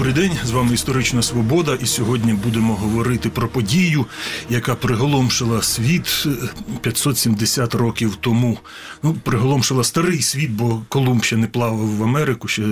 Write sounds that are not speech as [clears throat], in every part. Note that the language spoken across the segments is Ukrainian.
Добрий день, з вами історична свобода. І сьогодні будемо говорити про подію, яка приголомшила світ е, 570 років тому. Ну, приголомшила старий світ, бо Колумб ще не плавав в Америку. Ще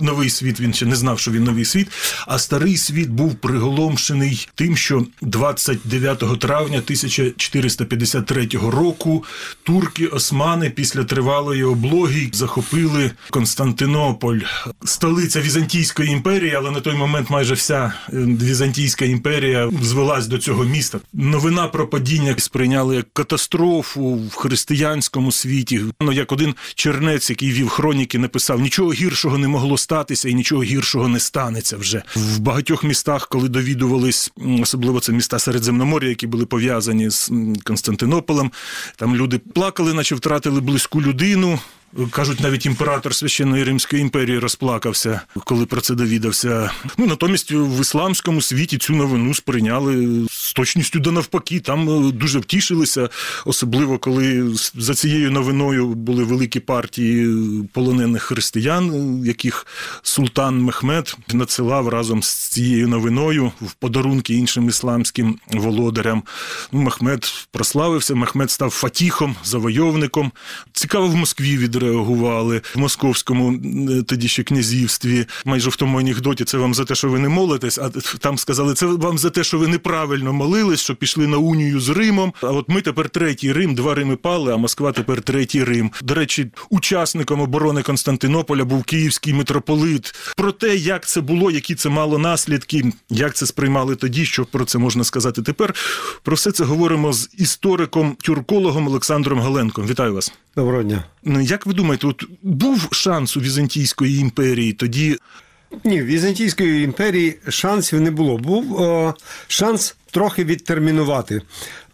новий світ він ще не знав, що він новий світ. А старий світ був приголомшений тим, що 29 травня 1453 року турки османи після тривалої облоги захопили Константинополь, столиця Візантійської імперії, але на той момент майже вся е, Візантійська імперія звелась до цього міста. Новина про падіння сприйняли як катастрофу в християнському світі. Ну як один чернець, який вів хроніки, написав: нічого гіршого не могло статися і нічого гіршого не станеться вже в багатьох містах, коли довідувались, особливо це міста Середземномор'я, які були пов'язані з Константинополем. Там люди плакали, наче втратили близьку людину. Кажуть, навіть імператор священної Римської імперії розплакався, коли про це довідався. Ну натомість в ісламському світі цю новину сприйняли з точністю до навпаки. Там е, дуже втішилися, особливо коли за цією новиною були великі партії полонених християн, е, яких султан Мехмед надсилав разом з цією новиною в подарунки іншим ісламським володарям. Ну, Мехмед прославився. Мехмед став фатіхом, завойовником. Цікаво, в Москві відреагували в московському е, тоді ще князівстві. Майже в тому анекдоті це вам за те, що ви не молитесь. А там сказали, це вам за те, що ви неправильно молились, що пішли на унію з Римом. А от ми тепер третій Рим, два Рими пали, а Москва тепер третій Рим. До речі, учасником оборони Константинополя був київський митрополит. Про те, як це було, які це мало наслідки, як це сприймали тоді, що про це можна сказати тепер. Про все це говоримо з істориком, тюркологом Олександром Галенком. Вітаю вас. Доброго дня. Ну, Як ви думаєте, от був шанс у Візантійської імперії тоді? Ні, в Візантійської імперії шансів не було. Був е, шанс трохи відтермінувати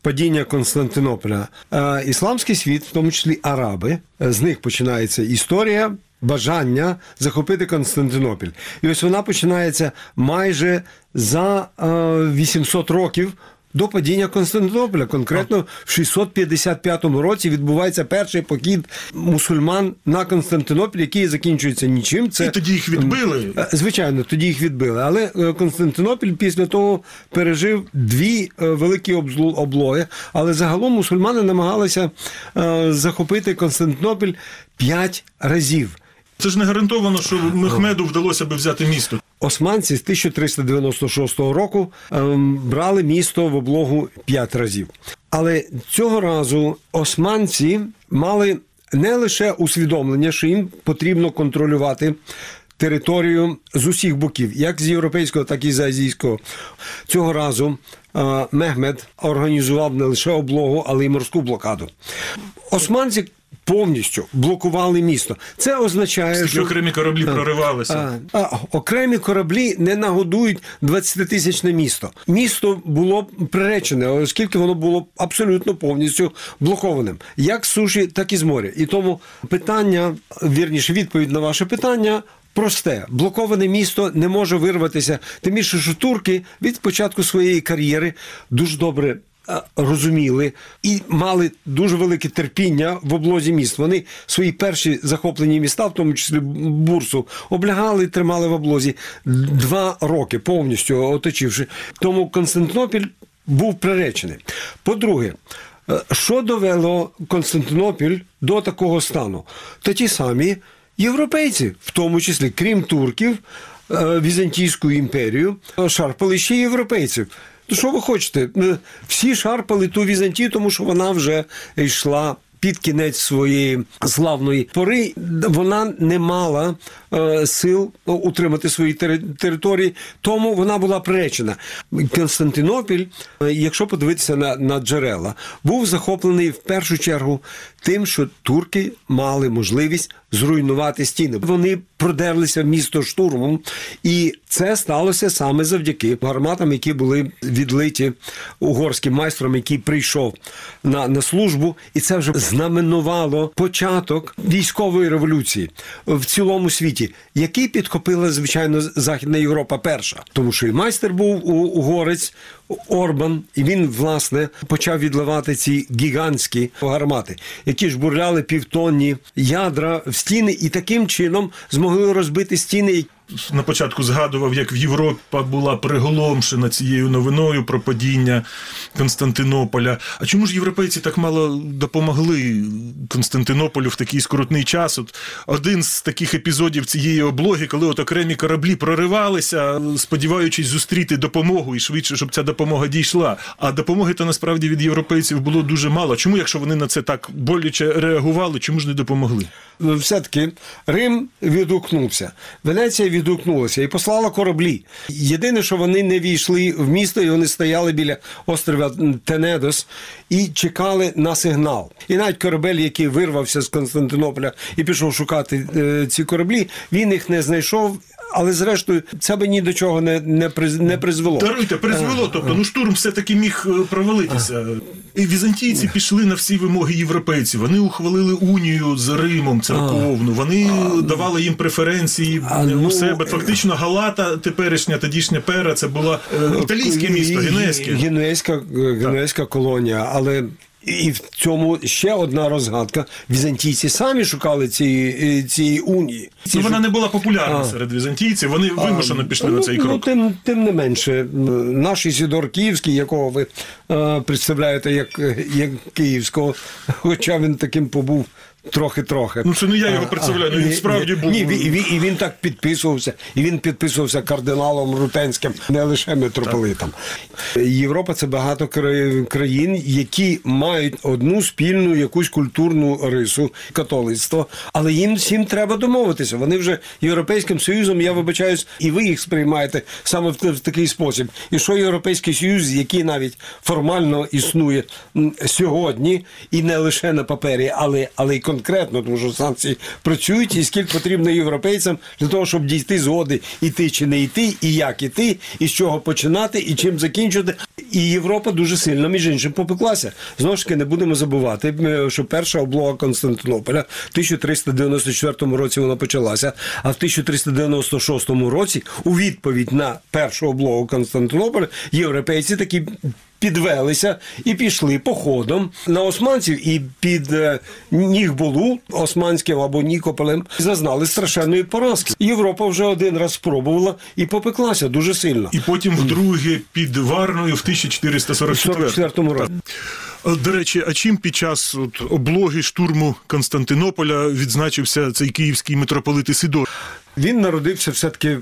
падіння Константинополя. Е, ісламський світ, в тому числі араби, е, з них починається історія. Бажання захопити Константинополь. І ось вона починається майже за е, 800 років до падіння Константинополя. Конкретно в 655 році відбувається перший похід мусульман на Константинополь, який закінчується нічим. Це І тоді їх відбили. Е, Звичайно, тоді їх відбили. Але е, Константинополь після того пережив дві е, великі облоги. Але загалом мусульмани намагалися захопити Константинополь п'ять разів. Це ж не гарантовано, що Мехмеду вдалося би взяти місто. Османці з 1396 року ем, брали місто в облогу п'ять разів. Але цього разу османці мали не лише усвідомлення, що їм потрібно контролювати. Територію з усіх боків, як з європейського, так і з азійського. Цього разу е, Мехмед організував не лише облогу, але й морську блокаду. Османці повністю блокували місто. Це означає, Скільки що окремі кораблі проривалися. а, а, окремі кораблі не нагодують 20-тисячне місто. Місто було приречене, оскільки воно було абсолютно повністю блокованим, як з суші, так і з моря. І тому питання, вірніше, відповідь на ваше питання. Просте, блоковане місто не може вирватися. Тим більше, що турки від початку своєї кар'єри дуже добре розуміли і мали дуже велике терпіння в облозі міст. Вони свої перші захоплені міста, в тому числі бурсу, облягали і тримали в облозі два роки, повністю оточивши. Тому Константинополь був приречений. По-друге, е, що довело Константинополь до такого стану? Та ті самі європейці, в тому числі, крім турків, е, Візантійську імперію, е, шарпали ще європейців. То що ви хочете? Всі шарпали ту Візантію, тому що вона вже йшла. Під кінець своєї славної пори вона не мала сил утримати свої тери- території, тому вона була приречена. Константинополь, е, якщо подивитися на, на джерела, був захоплений в першу чергу тим, що турки мали можливість зруйнувати стіни. Вони продерлися в місто штурмом, і це сталося саме завдяки гарматам, які були відлиті угорським майстром, який прийшов на, на службу, і це вже знаменувало початок військової революції в цілому світі, який підхопила звичайно Західна Європа перша, тому що і майстер був у- угорець. Орбан, і він власне почав відливати ці гігантські гармати, які ж бурляли півтонні ядра в стіни, і таким чином змогли розбити стіни. на початку згадував, як в Європа була приголомшена цією новиною про падіння Константинополя. А чому ж європейці так мало допомогли Константинополю в такий скрутний час? От один з таких епізодів цієї облоги, коли от окремі кораблі проривалися, сподіваючись зустріти допомогу і швидше, щоб ця допомога дійшла. А допомоги то насправді від європейців було дуже мало. Чому, якщо вони на це так боляче реагували, чому ж не допомогли? все-таки Рим відгукнувся, Венеція відгукнулася і послала кораблі. Єдине, що вони не війшли в місто, і вони стояли біля острова Тенедос і чекали на сигнал. І навіть корабель, який вирвався з Константинополя і пішов шукати е, ці кораблі, він їх не знайшов. Але зрештою, це би ні до чого не не, приз, не призвело. Даруйте, призвело. Тобто, ну штурм все-таки міг е, провалитися. І візантійці пішли на всі вимоги європейців. Вони ухвалили унію з Римом церковну. Вони давали їм преференції А, у ну, себе. Фактично, Галата, теперішня тодішня пера, це була е, італійське місто, генуезьке. Генуезька, генуезька колонія, але. І в цьому ще одна розгадка. Візантійці самі шукали цієї, цієї унії. Ці Ну, вона шук- не була популярна А. серед візантійців. Вони вимушено пішли ну, на цей крок. Ну, тим, тим не менше, наш Ісідор Київський, якого ви е, представляєте як, як київського, [laughs] хоча він таким побув. Трохи-трохи. Ну, це не я його представляю, а, ну, він ні, справді ні, був. Ні, і він, і він так підписувався, і він підписувався кардиналом Рутенським, не лише митрополитом. Європа це багато країн, які мають одну спільну якусь культурну рису католицтво, але їм всім треба домовитися. Вони вже європейським союзом, я вибачаюсь, і ви їх сприймаєте саме в, в такий спосіб. І що європейський союз, який навіть формально існує сьогодні, і не лише на папері, але, але й конкретно, тому що санкції працюють, і скільки потрібно європейцям для того, щоб дійти згоди, іти чи не йти, і як іти, і з чого починати, і чим закінчити. І Європа дуже сильно, між іншим, попеклася. Знову ж таки, не будемо забувати, е, що перша облога Константинополя в 1394 році вона почалася, а в 1396 році, у відповідь на першу облогу Константинополя, європейці такі підвелися і пішли походом на османців, і під е, Нігбулу, османським або Нікополем, зазнали страшенної поразки. Європа вже один раз спробувала і попеклася дуже сильно. І потім вдруге під Варною в в 1444 році. Е, До речі, а чим під час от, облоги штурму Константинополя відзначився цей київський митрополит Ісидор? Він народився все-таки е,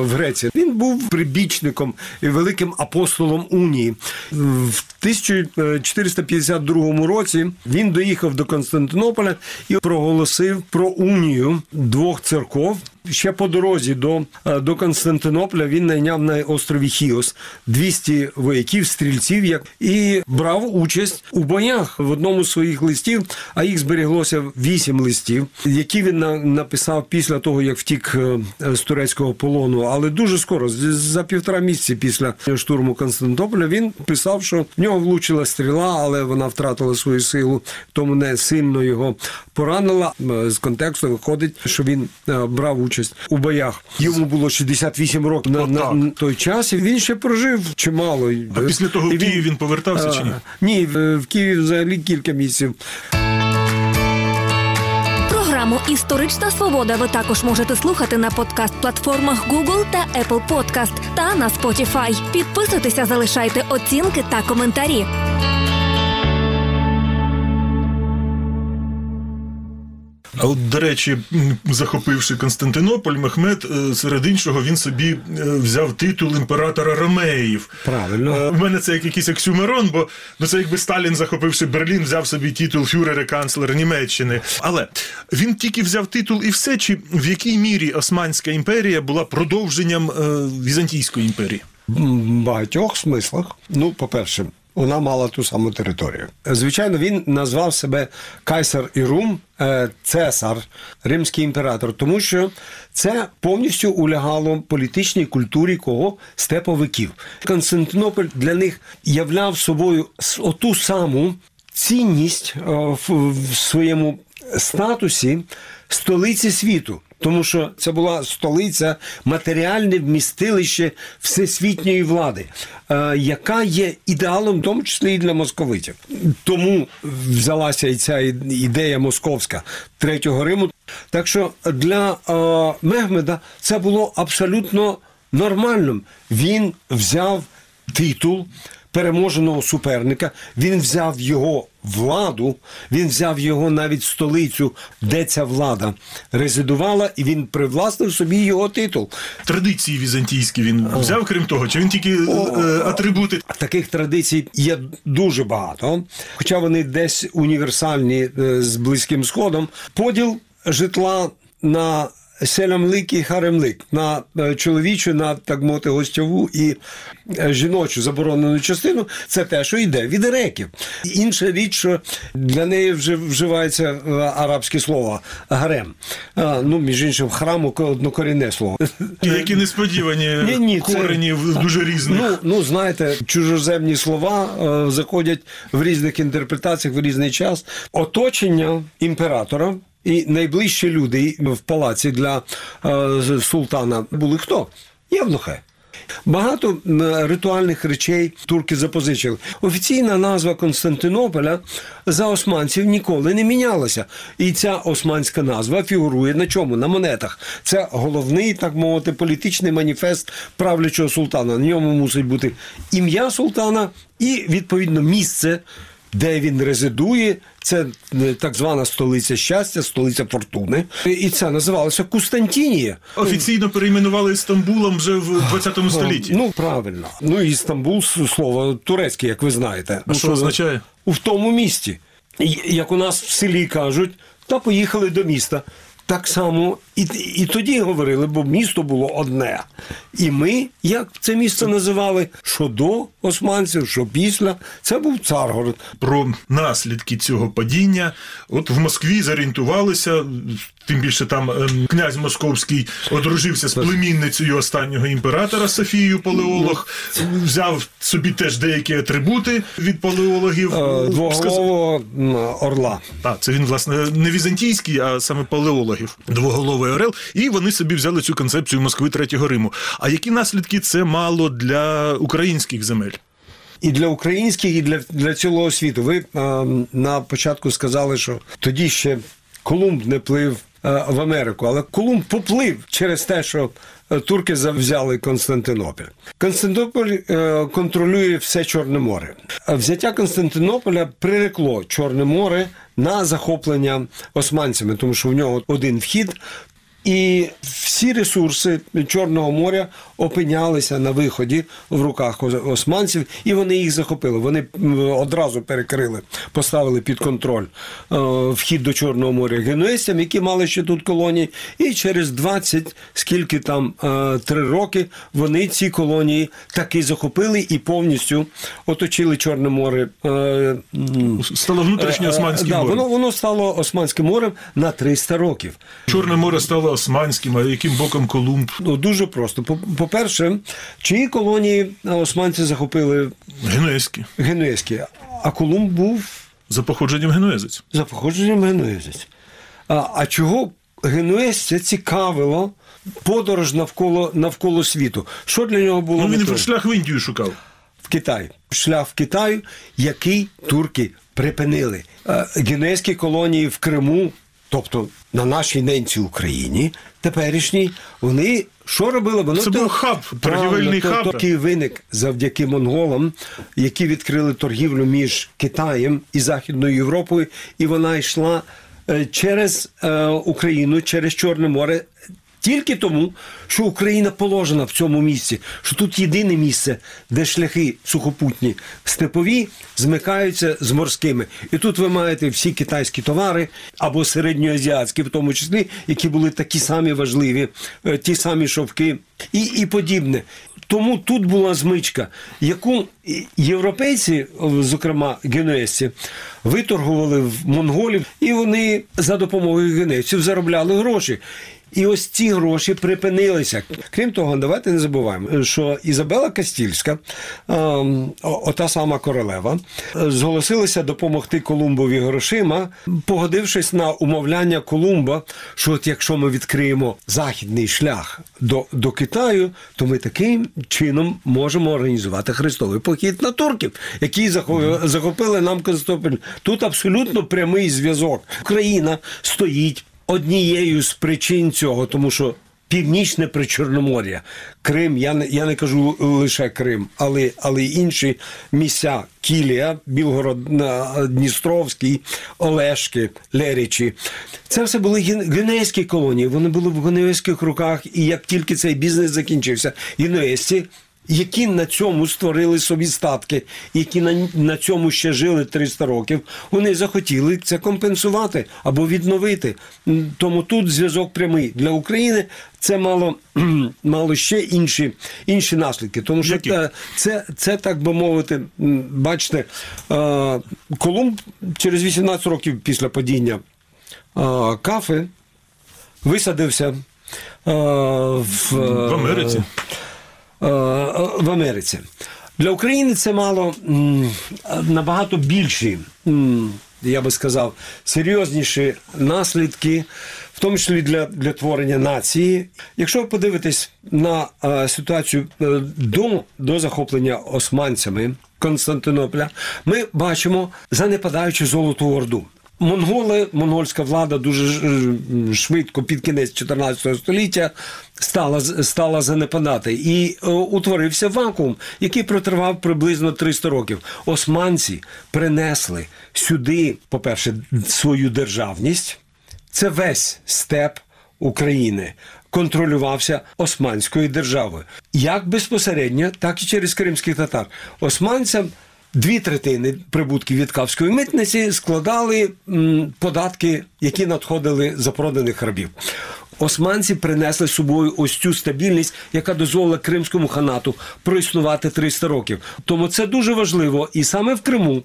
в Греції. Він був прибічником і великим апостолом унії. В 1452 році він доїхав до Константинополя і проголосив про унію двох церков. Ще по дорозі до, е, до Константинополя він найняв на острові Хіос 200 вояків, стрільців, як і брав участь у боях в одному з своїх листів, а їх зберіглося вісім листів, які він на- написав після того, як втік е, з турецького полону. Але дуже скоро, за півтора місяці після штурму Константинополя, він писав, що в нього влучила стріла, але вона втратила свою силу, тому не сильно його поранила. Е, З контексту виходить, що він брав участь у боях. Йому було 68 років на, на, на той час, і він ще прожив чимало. А після того в Київ він повертався чи ні? Е, Ні, в в Києві взагалі кілька місяців. Програму Історична свобода ви також можете слухати на подкаст-платформах Google та Apple Podcast та на Spotify. Підписуйтеся, залишайте оцінки та коментарі. А от, до речі, захопивши Константинополь, Мехмед, е, серед іншого, він собі е, взяв титул імператора Ромеїв. Правильно. Е, В мене це як якийсь оксюмерон, бо ну, це якби Сталін, захопивши Берлін, взяв собі титул фюрера канцлера Німеччини. Але він тільки взяв титул і все, чи в якій мірі Османська імперія була продовженням Візантійської імперії? В багатьох смислах. Ну, по-перше, вона мала ту саму територію. Звичайно, він назвав себе Кайсар Ірум, е, цесар, римський імператор, тому що це повністю улягало політичній культурі кого степовиків. Константинополь для них являв собою оту саму цінність е, в своєму статусі столиці світу. Тому що це була столиця, матеріальне вмістилище всесвітньої влади, е, яка є ідеалом, в тому числі і для московитів. Тому взялася і ця ідея московська третього Риму. Так що для е, Мехмеда це було абсолютно нормальним. Він взяв титул переможеного суперника, він взяв його владу, він взяв його навіть столицю, де ця влада резидувала, і він привласнив собі його титул. Традиції візантійські він взяв, крім того, чи він тільки е, атрибути. Таких традицій є дуже багато, хоча вони десь універсальні е, з близьким сходом. Поділ житла на селямлик і харемлик, на е, чоловічу, на так мовити, гостьову і е, жіночу заборонену частину. Це те, що йде від греків. Інша річ, що для неї вже вживається е, арабське слово гарем. Ну, між іншим, храму однокорінне слово. Які несподівані Ні, ні, корені в- дуже різних. Ну, ну знаєте, чужоземні слова заходять в різних інтерпретаціях в різний час. Оточення імператора і найближчі люди в палаці для е, султана були хто? Євнухи. Багато ритуальних речей турки запозичили. Офіційна назва Константинополя за османців ніколи не мінялася. І ця османська назва фігурує на чому? На монетах. Це головний, так мовити, політичний маніфест правлячого султана. На ньому мусить бути ім'я султана і відповідно місце. Де він резидує, це е, так звана столиця щастя, столиця фортуни. І це називалося Кустантінія. Офіційно перейменували Стамбулом вже в 20 столітті. Ну, правильно. Ну, і Стамбул слово турецьке, як ви знаєте. А що означає? В тому місті. Як у нас в селі кажуть, та поїхали до міста. Так само і, і тоді говорили, бо місто було одне. І ми, як це місто називали, що до османців, що після, це був Царгород. Про наслідки цього падіння. От в Москві зорієнтувалися, тим більше там ем, князь Московський одружився з племінницею останнього імператора Софією Палеолог, взяв собі теж деякі атрибути від палеологів. Е, Двоголового орла. Так, це він, власне, не візантійський, а саме палеологів, двоголовий орел. І вони собі взяли цю концепцію Москви Третього Риму. А які наслідки це мало для українських земель? І для українських, і для, для цілого світу. Ви е, на початку сказали, що тоді ще Колумб не плив в Америку, але Колумб поплив через те, що е, турки завзяли Константинополь. Константинополь е, контролює все Чорне море. Взяття Константинополя прирекло Чорне море на захоплення османцями, тому що в нього один вхід. І всі ресурси Чорного моря опинялися на виході в руках османців, і вони їх захопили. Вони одразу перекрили, поставили під контроль е, вхід до Чорного моря генуезцям, які мали ще тут колонії. І через 20, скільки там е, три роки, вони ці колонії таки захопили і повністю оточили Чорне море. е, Стало внутрішнє Османське да, море. Воно, воно стало Османським морем на 300 років. Чорне море стало османським, а яким боком Колумб? Ну, дуже просто. По- По-перше, чиї колонії османці захопили Генуезькі. генуезькі, а Колумб був За походженням генуезець. за походженням генуезець. А, а чого генуезця цікавило подорож навколо, навколо світу? Що для нього було Ну він метою? шлях в Індію шукав. в Китай. Шлях в Китаю, який турки припинили. Е, Генуезькі колонії в Криму, тобто на нашій ненці Україні, теперішній, вони що робили? Воно Це був хаб, торгівельний то- хаб. Такий виник завдяки монголам, які відкрили торгівлю між Китаєм і Західною Європою, і вона йшла е, через е, Україну, через Чорне море. Тільки тому, що Україна положена в цьому місці, що тут єдине місце, де шляхи сухопутні степові змикаються з морськими. І тут ви маєте всі китайські товари або середньоазіатські, в тому числі, які були такі самі важливі, е, ті самі шовки і, і подібне. Тому тут була змичка, яку європейці, зокрема генуезці, виторгували в монголів, і вони за допомогою генуезців заробляли гроші. І ось ці гроші припинилися. Крім того, давайте не забуваємо, що Ізабела Кастільська, ем, ота сама королева, зголосилася допомогти Колумбові грошима, погодившись на умовляння Колумба, що от якщо ми відкриємо західний шлях до, до Китаю, то ми таким чином можемо організувати хрестовий похід на турків, які захо- захопили нам Константинополь. Тут абсолютно прямий зв'язок. Україна стоїть однією з причин цього, тому що. Північне Причорномор'я, Крим, я не, я не кажу лише Крим, але, але інші місця Кілія, Білгород, Дністровський, Олешки, Лерічі. Це все були ген- колонії. Вони були в генуезьких руках, і як тільки цей бізнес закінчився, генуезці які на цьому створили собі статки, які на, на цьому ще жили 300 років, вони захотіли це компенсувати або відновити. Тому тут зв'язок прямий для України. Це мало, [clears throat] мало ще інші, інші наслідки. Тому що це, це, це, так би мовити, бачите, Колумб через 18 років після падіння кафи висадився в, В Америці. Е, в Америці. Для України це мало набагато більші, я би сказав, серйозніші наслідки, в тому числі для, для творення нації. Якщо ви подивитесь на е, ситуацію е, до, до захоплення османцями Константинополя, ми бачимо занепадаючу Золоту Орду. Монголи, монгольська влада дуже швидко під кінець 14 століття стала, стала занепадати. І е, утворився вакуум, який протривав приблизно 300 років. Османці принесли сюди, по-перше, свою державність. Це весь степ України контролювався Османською державою. Як безпосередньо, так і через кримських татар. Османцям дві третини прибутків від Кавської митниці складали податки, які надходили за проданих рабів. Османці принесли з собою ось цю стабільність, яка дозволила Кримському ханату проіснувати 300 років. Тому це дуже важливо. І саме в Криму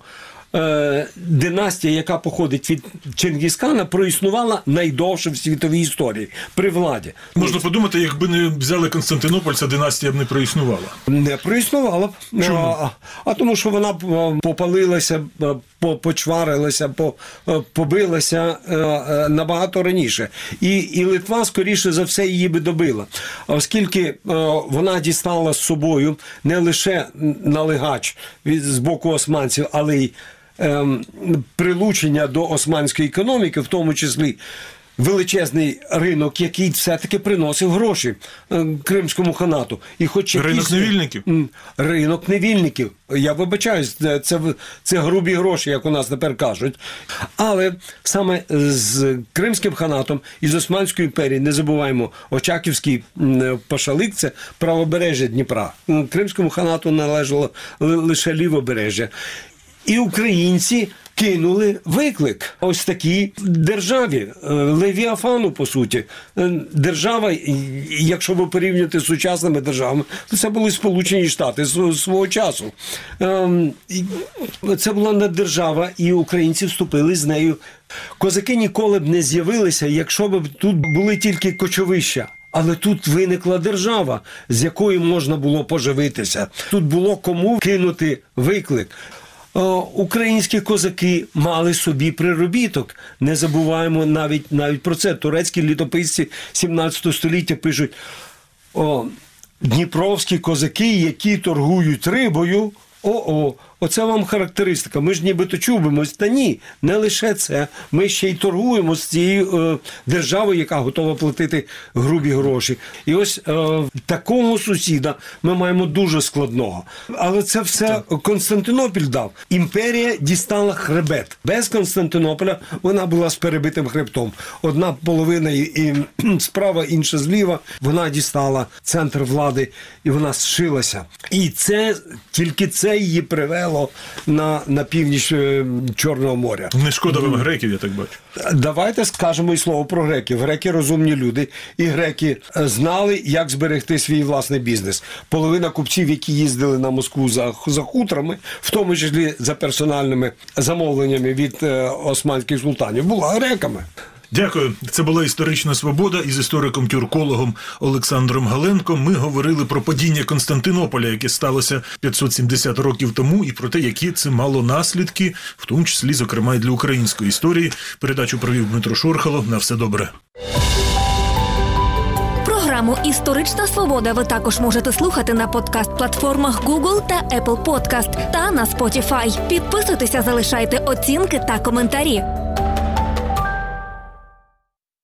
е, династія, яка походить від Чингіскана, проіснувала найдовше в світовій історії при владі. Можна подумати, якби не взяли Константинополь, ця династія б не проіснувала. Не проіснувала б. Чому? А, а тому, що вона б, е, попалилася, по- почварилася, е, побилася е, е, набагато раніше. І, і Литва, скоріше за все, її би добила. Оскільки е, вона дістала з собою не лише налегач з боку османців, але й прилучення до османської економіки, в тому числі величезний ринок, який все-таки приносив гроші е, кримському ханату. І хоч Ринок якісь- невільників? Ринок невільників. Я вибачаюсь, це, це, грубі гроші, як у нас тепер кажуть. Але саме з Кримським ханатом і з Османської імперії, не забуваємо, Очаківський м, пашалик це правобережжя Дніпра. Кримському ханату належало лише лівобережжя. І українці кинули виклик ось такій державі, е, Левіафану, по суті. Е, Держава, якщо ви порівнюєте з сучасними державами, то це були Сполучені Штати св- свого часу. Ем, Це була не держава, і українці вступили з нею. Козаки ніколи б не з'явилися, якщо б тут були тільки кочовища. Але тут виникла держава, з якої можна було поживитися. Тут було кому кинути виклик. О, Українські козаки мали собі приробіток. Не забуваємо навіть навіть про це. Турецькі літописці 17 століття пишуть: о, Дніпровські козаки, які торгують рибою. О-о, оце вам характеристика. Ми ж нібито чубимось. Та ні, не лише це. Ми ще й торгуємо з цією е, державою, яка готова платити грубі гроші. І ось е, такого сусіда ми маємо дуже складного. Але це все Константинополь дав. Імперія дістала хребет. Без Константинополя вона була з перебитим хребтом. Одна половина і, і [clears throat] справа, інша зліва. Вона дістала центр влади і вона зшилася. І це тільки це її привело на, на північ е, Чорного моря. Не шкода вам греків, я так бачу. Давайте скажемо і слово про греків. Греки розумні люди, і греки е, знали, як зберегти свій власний бізнес. Половина купців, які їздили на Москву за, за хутрами, в тому числі за персональними замовленнями від е, османських султанів, була греками. Дякую. Це була історична свобода із істориком-тюркологом Олександром Галенком. Ми говорили про падіння Константинополя, яке сталося 570 років тому, і про те, які це мало наслідки, в тому числі, зокрема, і для української історії. Передачу провів Дмитро Шорхало. На все добре. Програму Історична свобода ви також можете слухати на подкаст-платформах Google та Apple Podcast та на Spotify. Підписуйтеся, залишайте оцінки та коментарі.